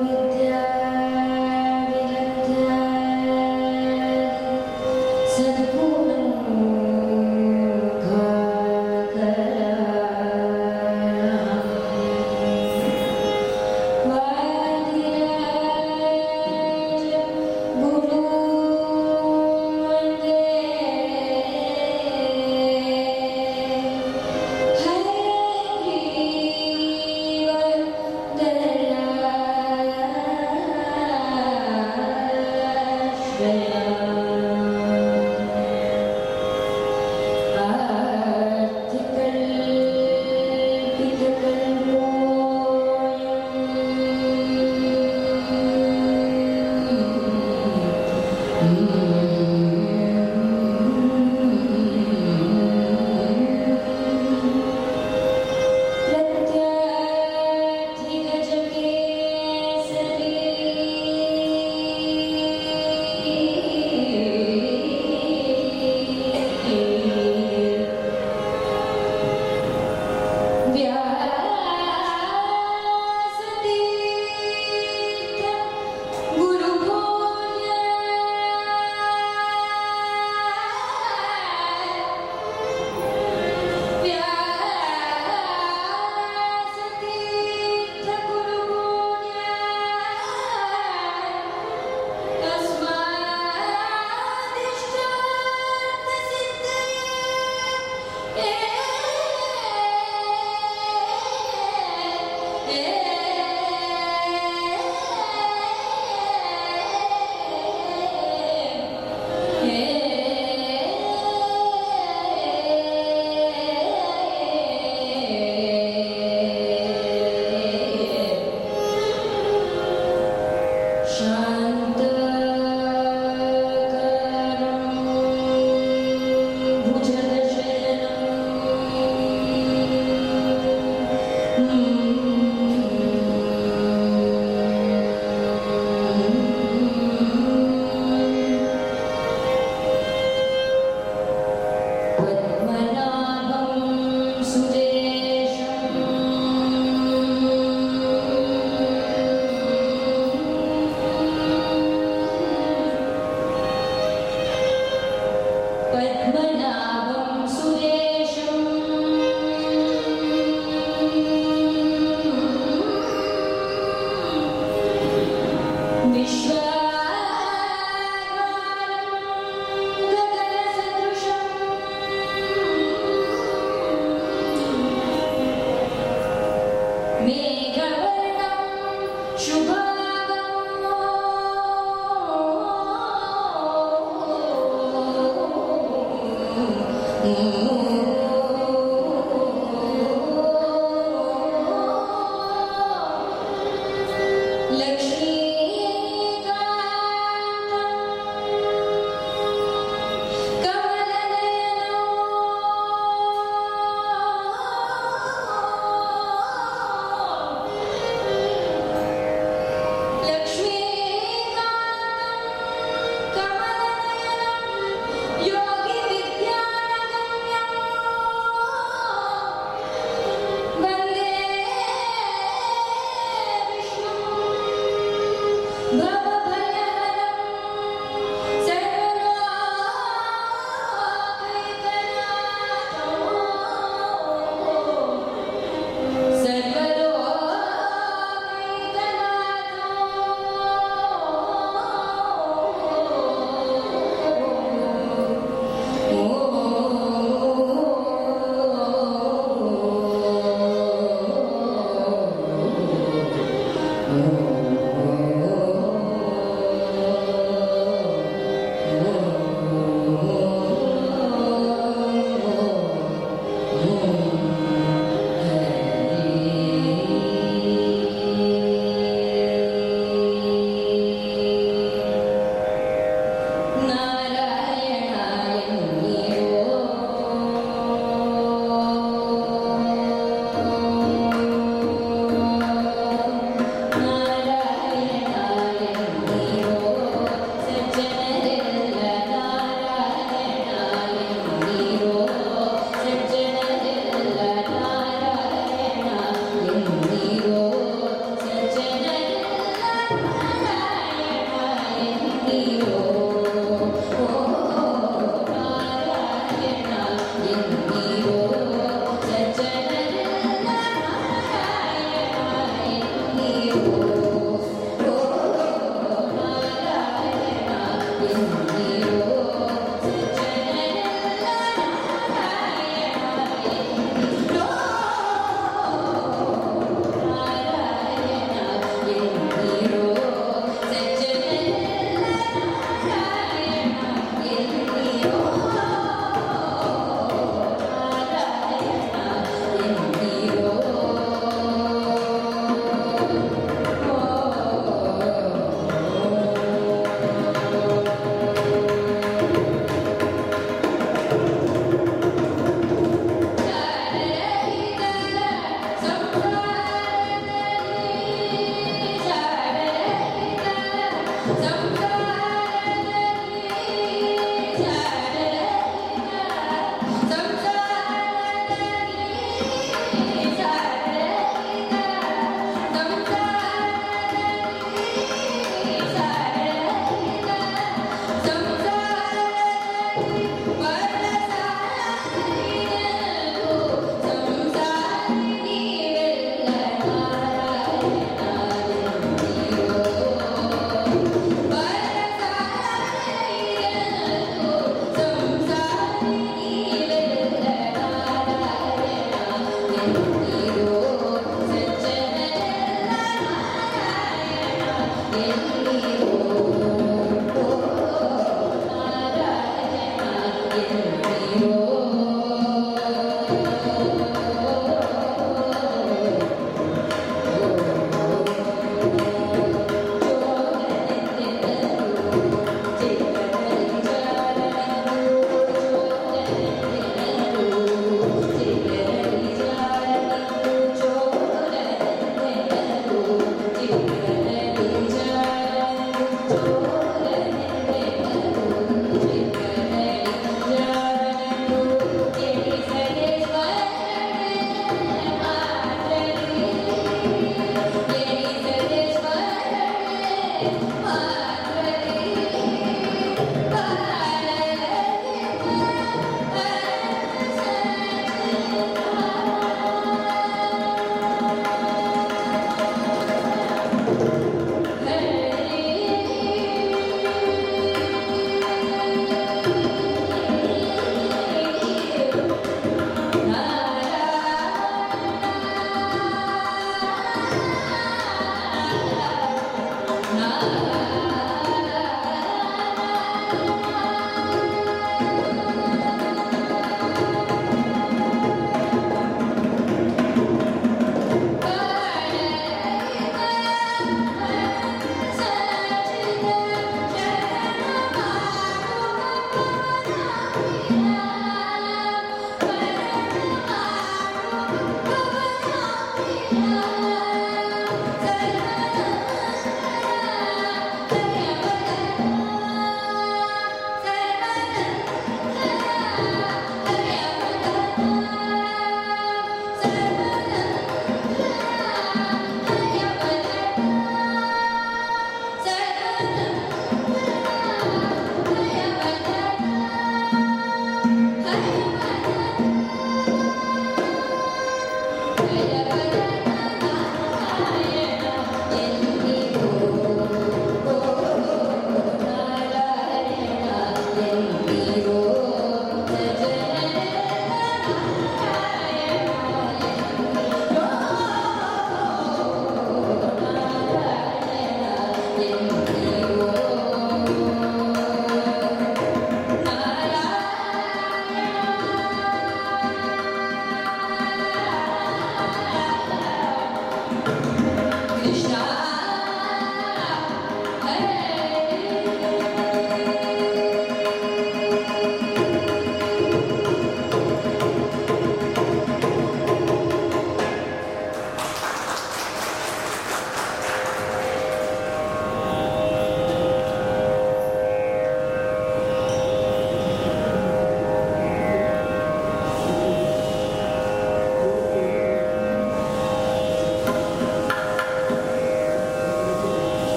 with